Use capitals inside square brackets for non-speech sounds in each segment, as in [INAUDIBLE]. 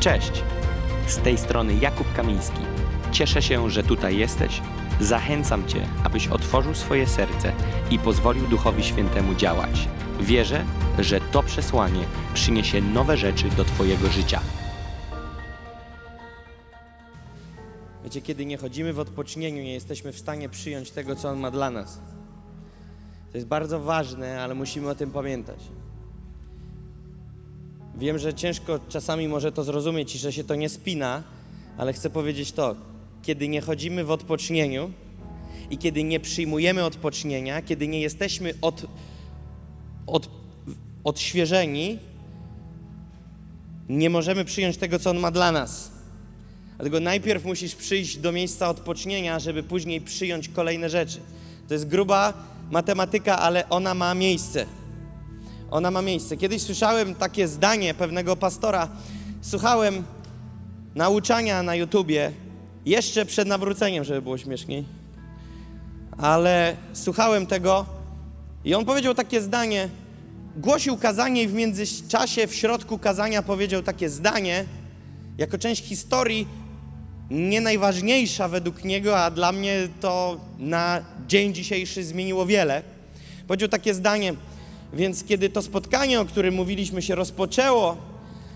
Cześć! Z tej strony Jakub Kamiński. Cieszę się, że tutaj jesteś. Zachęcam Cię, abyś otworzył swoje serce i pozwolił Duchowi Świętemu działać. Wierzę, że to przesłanie przyniesie nowe rzeczy do Twojego życia. Wiecie, kiedy nie chodzimy w odpocznieniu, nie jesteśmy w stanie przyjąć tego, co On ma dla nas. To jest bardzo ważne, ale musimy o tym pamiętać. Wiem, że ciężko czasami może to zrozumieć i że się to nie spina, ale chcę powiedzieć to. Kiedy nie chodzimy w odpocznieniu i kiedy nie przyjmujemy odpocznienia, kiedy nie jesteśmy od, od, odświeżeni, nie możemy przyjąć tego, co On ma dla nas. Dlatego najpierw musisz przyjść do miejsca odpocznienia, żeby później przyjąć kolejne rzeczy. To jest gruba matematyka, ale ona ma miejsce. Ona ma miejsce. Kiedyś słyszałem takie zdanie pewnego pastora. Słuchałem nauczania na YouTubie jeszcze przed nawróceniem, żeby było śmieszniej. Ale słuchałem tego i on powiedział takie zdanie. Głosił kazanie i w międzyczasie, w środku kazania powiedział takie zdanie, jako część historii, nie najważniejsza według niego, a dla mnie to na dzień dzisiejszy zmieniło wiele. Powiedział takie zdanie, więc kiedy to spotkanie, o którym mówiliśmy, się rozpoczęło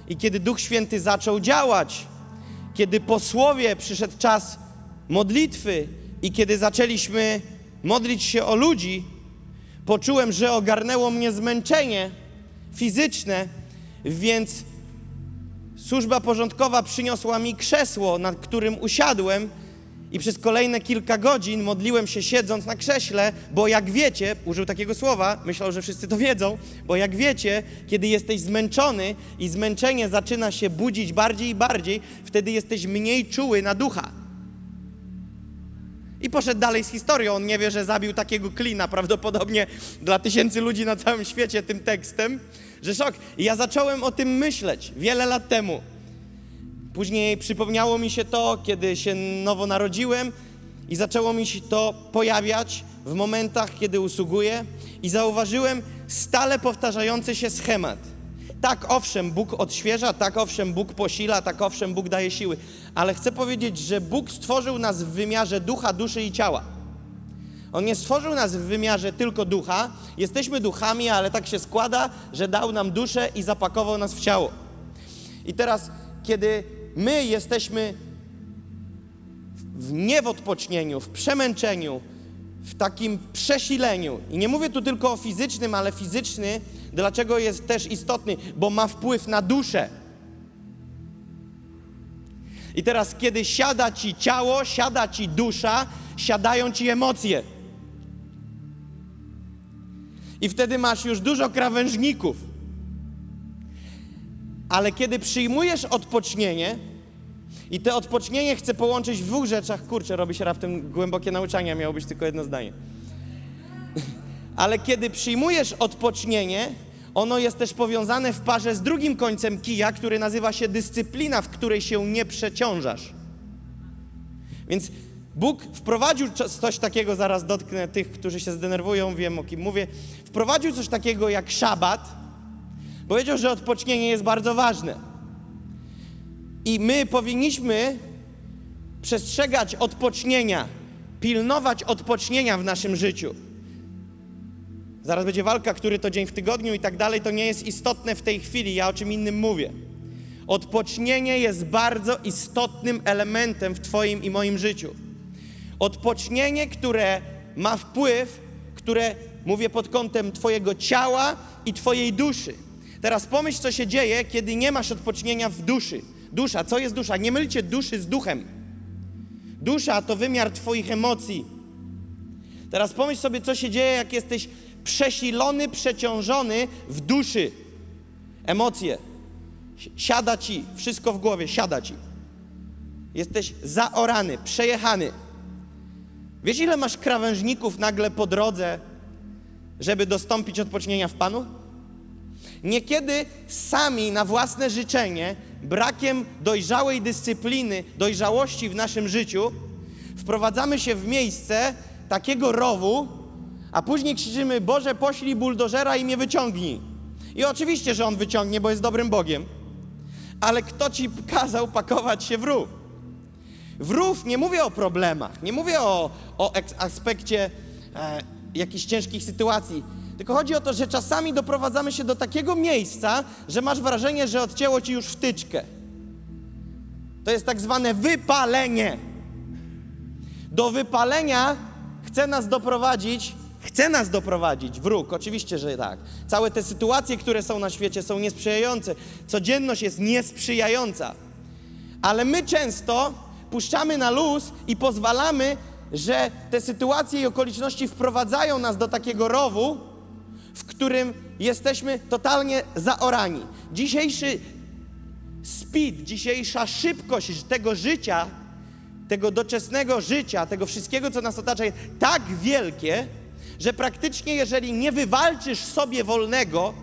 i kiedy Duch Święty zaczął działać, kiedy po słowie przyszedł czas modlitwy i kiedy zaczęliśmy modlić się o ludzi, poczułem, że ogarnęło mnie zmęczenie fizyczne, więc służba porządkowa przyniosła mi krzesło, nad którym usiadłem i przez kolejne kilka godzin modliłem się siedząc na krześle, bo jak wiecie, użył takiego słowa, myślał, że wszyscy to wiedzą, bo jak wiecie, kiedy jesteś zmęczony i zmęczenie zaczyna się budzić bardziej i bardziej, wtedy jesteś mniej czuły na ducha. I poszedł dalej z historią. On nie wie, że zabił takiego klina prawdopodobnie dla tysięcy ludzi na całym świecie tym tekstem, że szok. I ja zacząłem o tym myśleć wiele lat temu. Później przypomniało mi się to, kiedy się nowo narodziłem i zaczęło mi się to pojawiać w momentach, kiedy usługuję i zauważyłem stale powtarzający się schemat. Tak, owszem, Bóg odświeża, tak, owszem, Bóg posila, tak, owszem, Bóg daje siły, ale chcę powiedzieć, że Bóg stworzył nas w wymiarze ducha, duszy i ciała. On nie stworzył nas w wymiarze tylko ducha. Jesteśmy duchami, ale tak się składa, że dał nam duszę i zapakował nas w ciało. I teraz, kiedy my jesteśmy w nie w w przemęczeniu, w takim przesileniu. I nie mówię tu tylko o fizycznym, ale fizyczny, dlaczego jest też istotny, bo ma wpływ na duszę. I teraz, kiedy siada ci ciało, siada ci dusza, siadają ci emocje. I wtedy masz już dużo krawężników. Ale kiedy przyjmujesz odpocznienie, i te odpocznienie chcę połączyć w dwóch rzeczach, kurczę, robi się raptem głębokie nauczania, miało być tylko jedno zdanie. [LAUGHS] Ale kiedy przyjmujesz odpocznienie, ono jest też powiązane w parze z drugim końcem kija, który nazywa się dyscyplina, w której się nie przeciążasz. Więc Bóg wprowadził coś takiego, zaraz dotknę tych, którzy się zdenerwują, wiem o kim mówię. Wprowadził coś takiego jak szabat. Powiedział, że odpocznienie jest bardzo ważne. I my powinniśmy przestrzegać odpocznienia, pilnować odpocznienia w naszym życiu. Zaraz będzie walka, który to dzień w tygodniu i tak dalej. To nie jest istotne w tej chwili, ja o czym innym mówię. Odpocznienie jest bardzo istotnym elementem w Twoim i moim życiu. Odpocznienie, które ma wpływ, które mówię pod kątem Twojego ciała i Twojej duszy. Teraz pomyśl, co się dzieje, kiedy nie masz odpocznienia w duszy. Dusza, co jest dusza? Nie mylcie duszy z duchem. Dusza to wymiar Twoich emocji. Teraz pomyśl sobie, co się dzieje, jak jesteś przesilony, przeciążony w duszy. Emocje. Siada ci, wszystko w głowie, siada ci. Jesteś zaorany, przejechany. Wiesz, ile masz krawężników nagle po drodze, żeby dostąpić odpocznienia w Panu? Niekiedy sami na własne życzenie, brakiem dojrzałej dyscypliny, dojrzałości w naszym życiu, wprowadzamy się w miejsce takiego rowu, a później krzyczymy: Boże, poślij buldożera i mnie wyciągnij. I oczywiście, że on wyciągnie, bo jest dobrym Bogiem. Ale kto ci kazał pakować się w rów? W rów nie mówię o problemach, nie mówię o, o aspekcie e, jakichś ciężkich sytuacji, tylko chodzi o to, że czasami doprowadzamy się do takiego miejsca, że masz wrażenie, że odcięło ci już wtyczkę. To jest tak zwane wypalenie. Do wypalenia chce nas doprowadzić, chce nas doprowadzić wróg, oczywiście, że tak. Całe te sytuacje, które są na świecie, są niesprzyjające. Codzienność jest niesprzyjająca. Ale my często puszczamy na luz i pozwalamy, że te sytuacje i okoliczności wprowadzają nas do takiego rowu, w którym jesteśmy totalnie zaorani. Dzisiejszy speed, dzisiejsza szybkość tego życia, tego doczesnego życia, tego wszystkiego, co nas otacza, jest tak wielkie, że praktycznie jeżeli nie wywalczysz sobie wolnego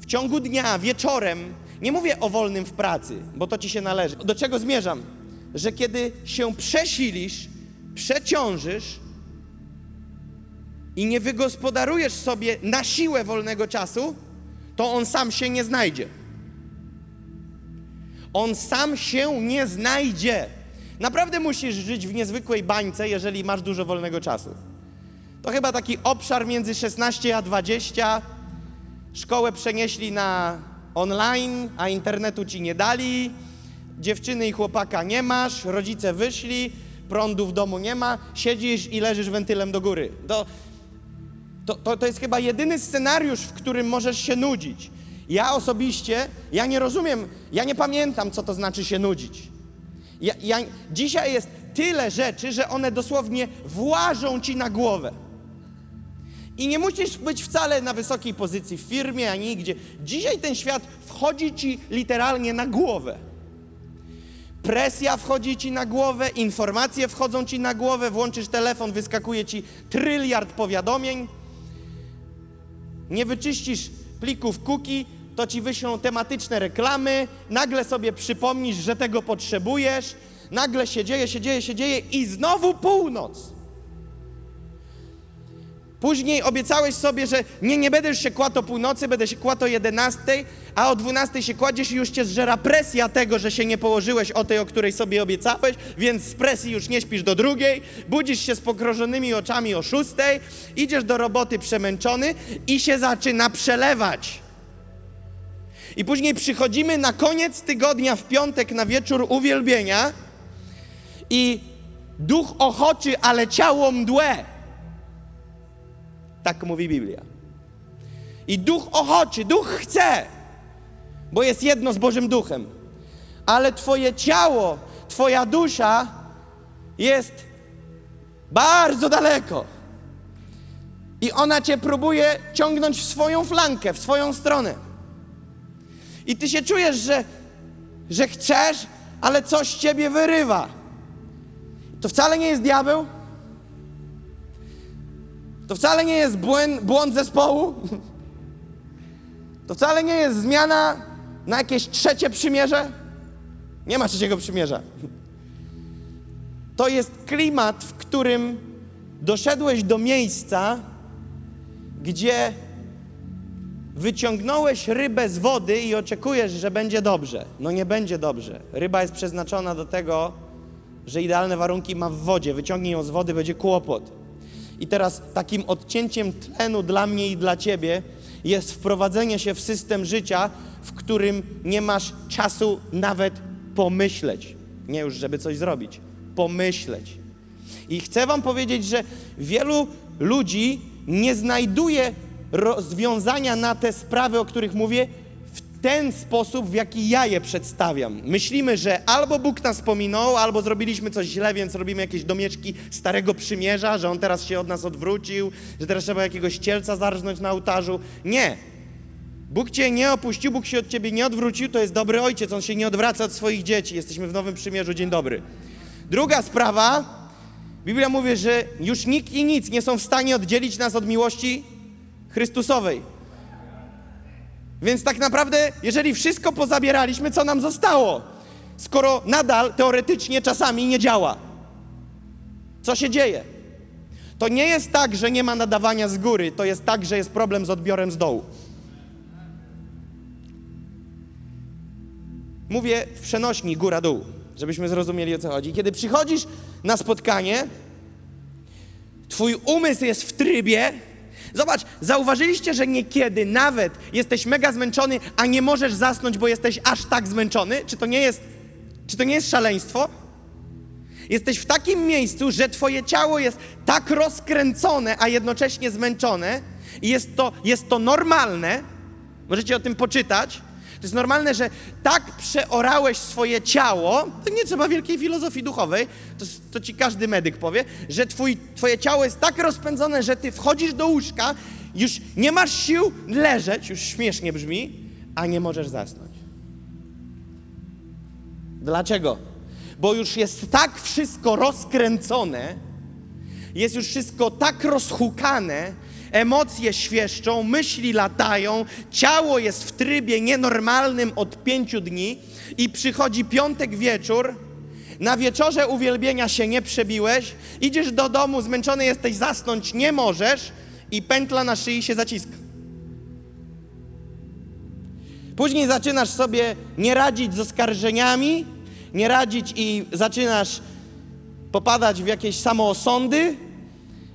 w ciągu dnia, wieczorem, nie mówię o wolnym w pracy, bo to ci się należy. Do czego zmierzam? Że kiedy się przesilisz, przeciążysz i nie wygospodarujesz sobie na siłę wolnego czasu, to on sam się nie znajdzie. On sam się nie znajdzie. Naprawdę musisz żyć w niezwykłej bańce, jeżeli masz dużo wolnego czasu. To chyba taki obszar między 16 a 20. Szkołę przenieśli na online, a internetu ci nie dali. Dziewczyny i chłopaka nie masz, rodzice wyszli, prądu w domu nie ma, siedzisz i leżysz wentylem do góry. To, to, to, to jest chyba jedyny scenariusz, w którym możesz się nudzić. Ja osobiście, ja nie rozumiem, ja nie pamiętam, co to znaczy się nudzić. Ja, ja, dzisiaj jest tyle rzeczy, że one dosłownie włażą ci na głowę. I nie musisz być wcale na wysokiej pozycji w firmie ani nigdzie. Dzisiaj ten świat wchodzi ci literalnie na głowę. Presja wchodzi ci na głowę, informacje wchodzą ci na głowę, włączysz telefon, wyskakuje ci tryliard powiadomień. Nie wyczyścisz plików cookie, to ci wyślą tematyczne reklamy, nagle sobie przypomnisz, że tego potrzebujesz, nagle się dzieje, się dzieje, się dzieje i znowu północ. Później obiecałeś sobie, że nie, nie będę już się kładł o północy, będę się kładł o 11, a o 12 się kładziesz i już cię zżera presja tego, że się nie położyłeś o tej, o której sobie obiecałeś, więc z presji już nie śpisz do drugiej, budzisz się z pokrożonymi oczami o 6, idziesz do roboty przemęczony i się zaczyna przelewać. I później przychodzimy na koniec tygodnia w piątek na wieczór uwielbienia i duch ochoczy, ale ciało mdłe. Tak mówi Biblia. I duch ochoczy, duch chce, bo jest jedno z Bożym Duchem. Ale twoje ciało, twoja dusza jest bardzo daleko. I ona cię próbuje ciągnąć w swoją flankę, w swoją stronę. I ty się czujesz, że, że chcesz, ale coś ciebie wyrywa. To wcale nie jest diabeł. To wcale nie jest błęd, błąd zespołu. To wcale nie jest zmiana na jakieś trzecie przymierze. Nie ma trzeciego przymierza. To jest klimat, w którym doszedłeś do miejsca, gdzie wyciągnąłeś rybę z wody i oczekujesz, że będzie dobrze. No nie będzie dobrze. Ryba jest przeznaczona do tego, że idealne warunki ma w wodzie. Wyciągnij ją z wody, będzie kłopot. I teraz takim odcięciem tlenu dla mnie i dla ciebie jest wprowadzenie się w system życia, w którym nie masz czasu nawet pomyśleć. Nie już, żeby coś zrobić. Pomyśleć. I chcę Wam powiedzieć, że wielu ludzi nie znajduje rozwiązania na te sprawy, o których mówię, ten sposób, w jaki ja je przedstawiam. Myślimy, że albo Bóg nas pominął, albo zrobiliśmy coś źle, więc robimy jakieś domieczki starego przymierza, że On teraz się od nas odwrócił, że teraz trzeba jakiegoś cielca zarżnąć na ołtarzu. Nie. Bóg cię nie opuścił, Bóg się od ciebie nie odwrócił, to jest dobry ojciec, On się nie odwraca od swoich dzieci. Jesteśmy w Nowym Przymierzu, dzień dobry. Druga sprawa, Biblia mówi, że już nikt i nic nie są w stanie oddzielić nas od miłości Chrystusowej. Więc tak naprawdę, jeżeli wszystko pozabieraliśmy, co nam zostało? Skoro nadal teoretycznie czasami nie działa. Co się dzieje? To nie jest tak, że nie ma nadawania z góry, to jest tak, że jest problem z odbiorem z dołu. mówię w przenośni góra-dół, żebyśmy zrozumieli o co chodzi. Kiedy przychodzisz na spotkanie, twój umysł jest w trybie. Zobacz, zauważyliście, że niekiedy nawet jesteś mega zmęczony, a nie możesz zasnąć, bo jesteś aż tak zmęczony? Czy to nie jest, czy to nie jest szaleństwo? Jesteś w takim miejscu, że twoje ciało jest tak rozkręcone, a jednocześnie zmęczone i jest to, jest to normalne. Możecie o tym poczytać. To jest normalne, że tak przeorałeś swoje ciało, to nie trzeba wielkiej filozofii duchowej, to, to ci każdy medyk powie, że twój, twoje ciało jest tak rozpędzone, że ty wchodzisz do łóżka, już nie masz sił leżeć, już śmiesznie brzmi, a nie możesz zasnąć. Dlaczego? Bo już jest tak wszystko rozkręcone, jest już wszystko tak rozhukane, emocje świeszczą, myśli latają, ciało jest w trybie nienormalnym od pięciu dni i przychodzi piątek wieczór, na wieczorze uwielbienia się nie przebiłeś, idziesz do domu, zmęczony jesteś, zasnąć nie możesz i pętla na szyi się zaciska. Później zaczynasz sobie nie radzić z oskarżeniami, nie radzić i zaczynasz popadać w jakieś samoosądy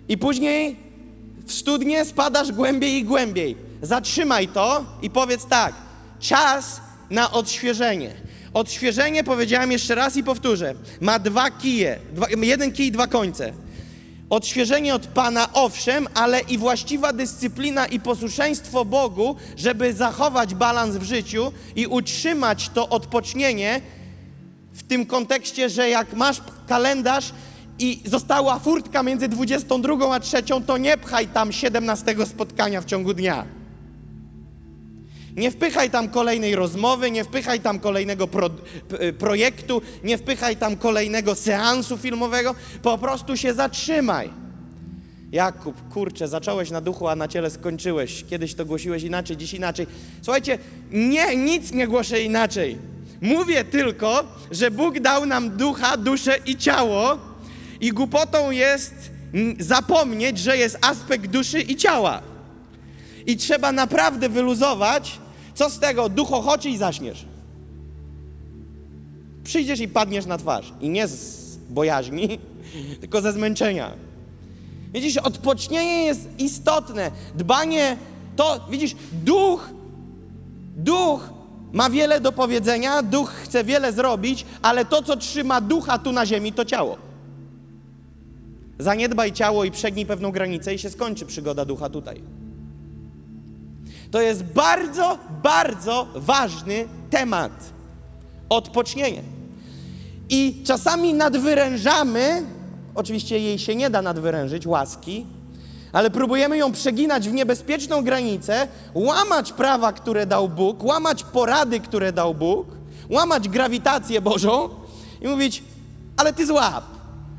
i później w studnie spadasz głębiej i głębiej. Zatrzymaj to i powiedz tak, czas na odświeżenie. Odświeżenie, powiedziałem jeszcze raz i powtórzę, ma dwa kije, dwa, jeden kij, dwa końce. Odświeżenie od Pana, owszem, ale i właściwa dyscyplina i posłuszeństwo Bogu, żeby zachować balans w życiu i utrzymać to odpocznienie w tym kontekście, że jak masz kalendarz i została furtka między 22 a 3, to nie pchaj tam 17 spotkania w ciągu dnia. Nie wpychaj tam kolejnej rozmowy, nie wpychaj tam kolejnego pro, projektu, nie wpychaj tam kolejnego seansu filmowego, po prostu się zatrzymaj. Jakub, kurczę, zacząłeś na duchu, a na ciele skończyłeś. Kiedyś to głosiłeś inaczej, dziś inaczej. Słuchajcie, nie, nic nie głoszę inaczej. Mówię tylko, że Bóg dał nam ducha, duszę i ciało i głupotą jest zapomnieć, że jest aspekt duszy i ciała. I trzeba naprawdę wyluzować, co z tego, duch ochoczy i zaśniesz. Przyjdziesz i padniesz na twarz. I nie z bojaźni, [LAUGHS] tylko ze zmęczenia. Widzisz, odpocznienie jest istotne. Dbanie, to, widzisz, duch, duch ma wiele do powiedzenia, duch chce wiele zrobić, ale to, co trzyma ducha tu na ziemi, to ciało. Zaniedbaj ciało i przegnij pewną granicę i się skończy przygoda ducha tutaj. To jest bardzo, bardzo ważny temat. Odpocznienie. I czasami nadwyrężamy, oczywiście jej się nie da nadwyrężyć, łaski, ale próbujemy ją przeginać w niebezpieczną granicę, łamać prawa, które dał Bóg, łamać porady, które dał Bóg, łamać grawitację Bożą i mówić, ale ty złap.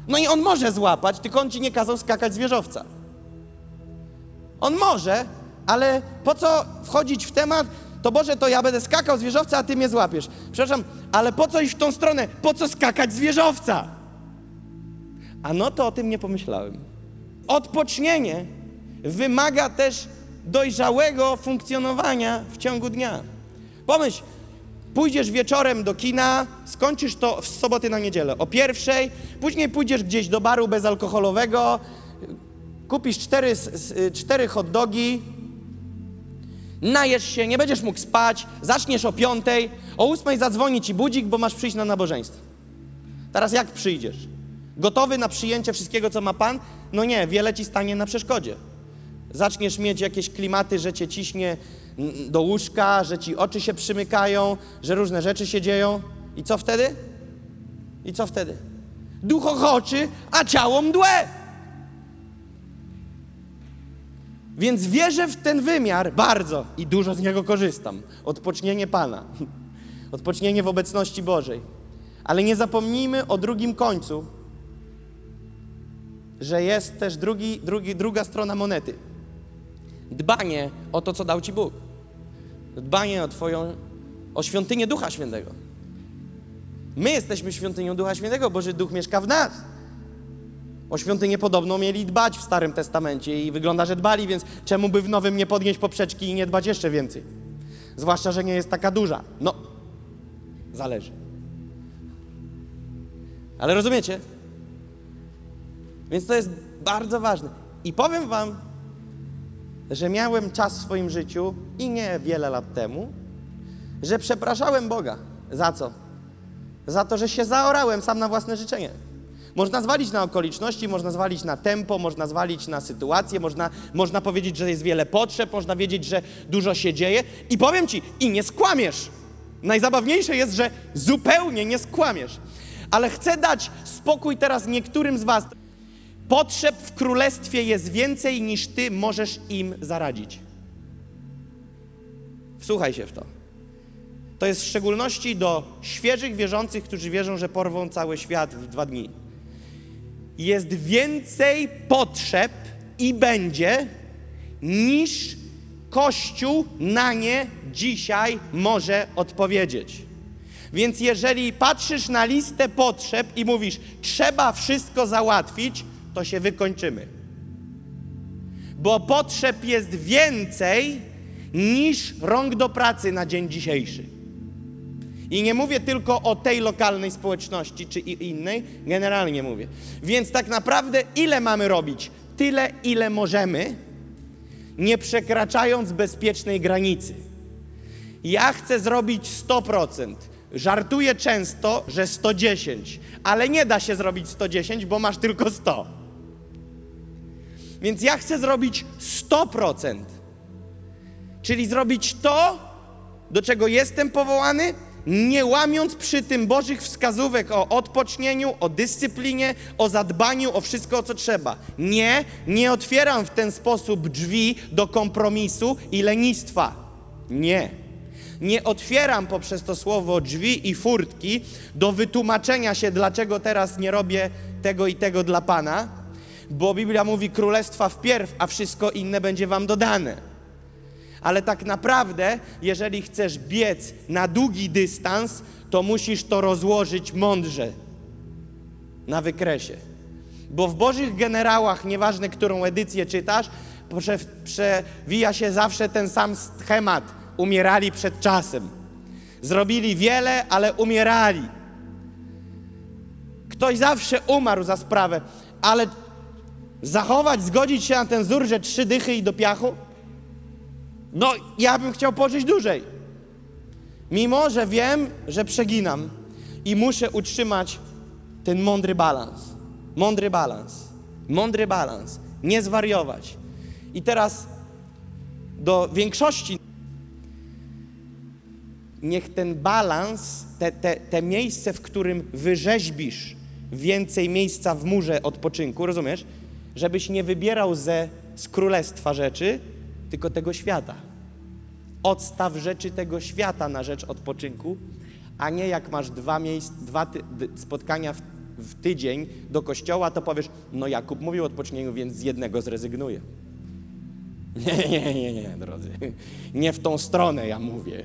No i on może złapać, tylko on ci nie kazał skakać z wieżowca. On może, ale po co wchodzić w temat, to Boże, to ja będę skakał z wieżowca, a ty mnie złapiesz. Przepraszam, ale po co iść w tą stronę? Po co skakać z wieżowca? A no to o tym nie pomyślałem. Odpocznienie wymaga też dojrzałego funkcjonowania w ciągu dnia. Pomyśl, pójdziesz wieczorem do kina, skończysz to w soboty na niedzielę o pierwszej, później pójdziesz gdzieś do baru bezalkoholowego, kupisz cztery, cztery hot dogi, najesz się, nie będziesz mógł spać, zaczniesz o piątej, o ósmej zadzwoni ci budzik, bo masz przyjść na nabożeństwo. Teraz jak przyjdziesz? Gotowy na przyjęcie wszystkiego, co ma Pan? No nie, wiele ci stanie na przeszkodzie. Zaczniesz mieć jakieś klimaty, że cię ciśnie do łóżka, że ci oczy się przymykają, że różne rzeczy się dzieją. I co wtedy? I co wtedy? Duch ochoczy, a ciało mdłe. Więc wierzę w ten wymiar bardzo i dużo z niego korzystam. Odpocznienie Pana, [LAUGHS] odpocznienie w obecności Bożej. Ale nie zapomnijmy o drugim końcu, że jest też drugi, drugi, druga strona monety. Dbanie o to, co dał Ci Bóg. Dbanie o Twoją, o świątynię Ducha Świętego. My jesteśmy świątynią Ducha Świętego, Boży Duch mieszka w nas. O świątynię podobno mieli dbać w Starym Testamencie i wygląda, że dbali, więc czemu by w Nowym nie podnieść poprzeczki i nie dbać jeszcze więcej? Zwłaszcza, że nie jest taka duża. No, Zależy. Ale rozumiecie? Więc to jest bardzo ważne. I powiem Wam, że miałem czas w swoim życiu i nie wiele lat temu, że przepraszałem Boga. Za co? Za to, że się zaorałem sam na własne życzenie. Można zwalić na okoliczności, można zwalić na tempo, można zwalić na sytuację, można, można powiedzieć, że jest wiele potrzeb, można wiedzieć, że dużo się dzieje. I powiem Ci, i nie skłamiesz. Najzabawniejsze jest, że zupełnie nie skłamiesz. Ale chcę dać spokój teraz niektórym z Was. Potrzeb w królestwie jest więcej niż Ty możesz im zaradzić. Wsłuchaj się w to. To jest w szczególności do świeżych wierzących, którzy wierzą, że porwą cały świat w dwa dni. Jest więcej potrzeb i będzie niż Kościół na nie dzisiaj może odpowiedzieć. Więc jeżeli patrzysz na listę potrzeb i mówisz, trzeba wszystko załatwić, to się wykończymy. Bo potrzeb jest więcej niż rąk do pracy na dzień dzisiejszy. I nie mówię tylko o tej lokalnej społeczności czy innej, generalnie mówię. Więc tak naprawdę ile mamy robić? Tyle, ile możemy, nie przekraczając bezpiecznej granicy. Ja chcę zrobić 100%. Żartuję często, że 110, ale nie da się zrobić 110, bo masz tylko 100. Więc ja chcę zrobić 100%. Czyli zrobić to, do czego jestem powołany, nie łamiąc przy tym Bożych wskazówek o odpocznieniu, o dyscyplinie, o zadbaniu, o wszystko, o co trzeba. Nie, nie otwieram w ten sposób drzwi do kompromisu i lenistwa. Nie. Nie otwieram poprzez to słowo drzwi i furtki do wytłumaczenia się, dlaczego teraz nie robię tego i tego dla Pana, bo Biblia mówi królestwa wpierw, a wszystko inne będzie wam dodane. Ale tak naprawdę, jeżeli chcesz biec na długi dystans, to musisz to rozłożyć mądrze na wykresie. Bo w Bożych generałach, nieważne którą edycję czytasz, prze, przewija się zawsze ten sam schemat. Umierali przed czasem. Zrobili wiele, ale umierali. Ktoś zawsze umarł za sprawę, ale zachować, zgodzić się na ten wzór, że trzy dychy i do piachu? No, ja bym chciał pożyć dłużej. Mimo, że wiem, że przeginam i muszę utrzymać ten mądry balans. Mądry balans. Mądry balans. Nie zwariować. I teraz do większości niech ten balans, te, te, te miejsce, w którym wyrzeźbisz więcej miejsca w murze odpoczynku, rozumiesz? Żebyś nie wybierał ze, z królestwa rzeczy, tylko tego świata. Odstaw rzeczy tego świata na rzecz odpoczynku, a nie jak masz dwa, miejsc, dwa ty, spotkania w, w tydzień do kościoła, to powiesz, no Jakub mówił o odpocznieniu, więc z jednego zrezygnuję. [LAUGHS] Nie, nie, nie, nie, drodzy. Nie w tą stronę ja mówię.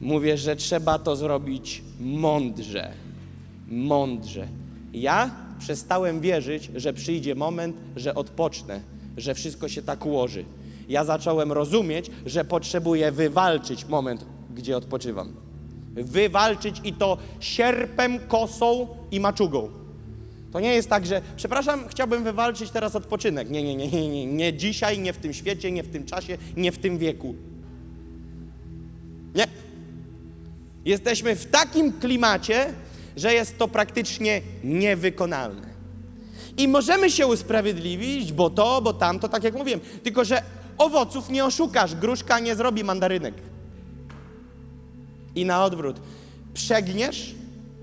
Mówię, że trzeba to zrobić mądrze. Mądrze. Ja przestałem wierzyć, że przyjdzie moment, że odpocznę, że wszystko się tak ułoży ja zacząłem rozumieć, że potrzebuję wywalczyć moment, gdzie odpoczywam. Wywalczyć i to sierpem, kosą i maczugą. To nie jest tak, że przepraszam, chciałbym wywalczyć teraz odpoczynek. Nie, nie, nie, nie, nie, nie dzisiaj, nie w tym świecie, nie w tym czasie, nie w tym wieku. Nie. Jesteśmy w takim klimacie, że jest to praktycznie niewykonalne. I możemy się usprawiedliwić, bo to, bo tamto, tak jak mówiłem. Tylko, że owoców nie oszukasz, gruszka nie zrobi mandarynek. I na odwrót. Przegniesz,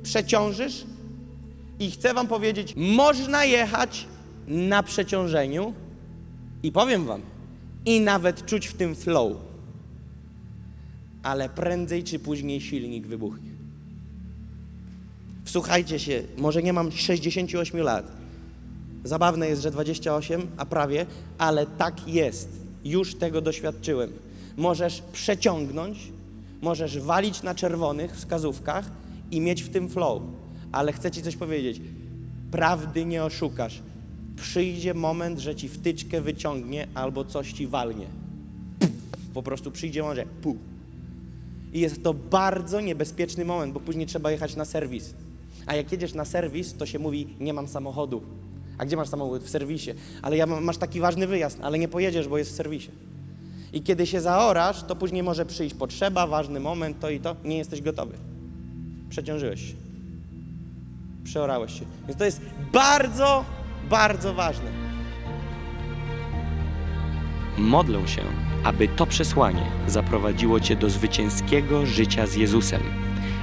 przeciążysz i chcę wam powiedzieć, można jechać na przeciążeniu i powiem wam, i nawet czuć w tym flow. Ale prędzej czy później silnik wybuchnie. Wsłuchajcie się, może nie mam 68 lat. Zabawne jest, że 28, a prawie, ale tak jest już tego doświadczyłem. Możesz przeciągnąć, możesz walić na czerwonych wskazówkach i mieć w tym flow. Ale chcę Ci coś powiedzieć. Prawdy nie oszukasz. Przyjdzie moment, że Ci wtyczkę wyciągnie albo coś Ci walnie. Po prostu przyjdzie moment, że pu. I jest to bardzo niebezpieczny moment, bo później trzeba jechać na serwis. A jak jedziesz na serwis, to się mówi, nie mam samochodu. A gdzie masz samochód? W serwisie. Ale ja masz taki ważny wyjazd, ale nie pojedziesz, bo jest w serwisie. I kiedy się zaorasz, to później może przyjść potrzeba, ważny moment, to i to. Nie jesteś gotowy. Przeciążyłeś się. Przeorałeś się. Więc to jest bardzo, bardzo ważne. Modlę się, aby to przesłanie zaprowadziło Cię do zwycięskiego życia z Jezusem.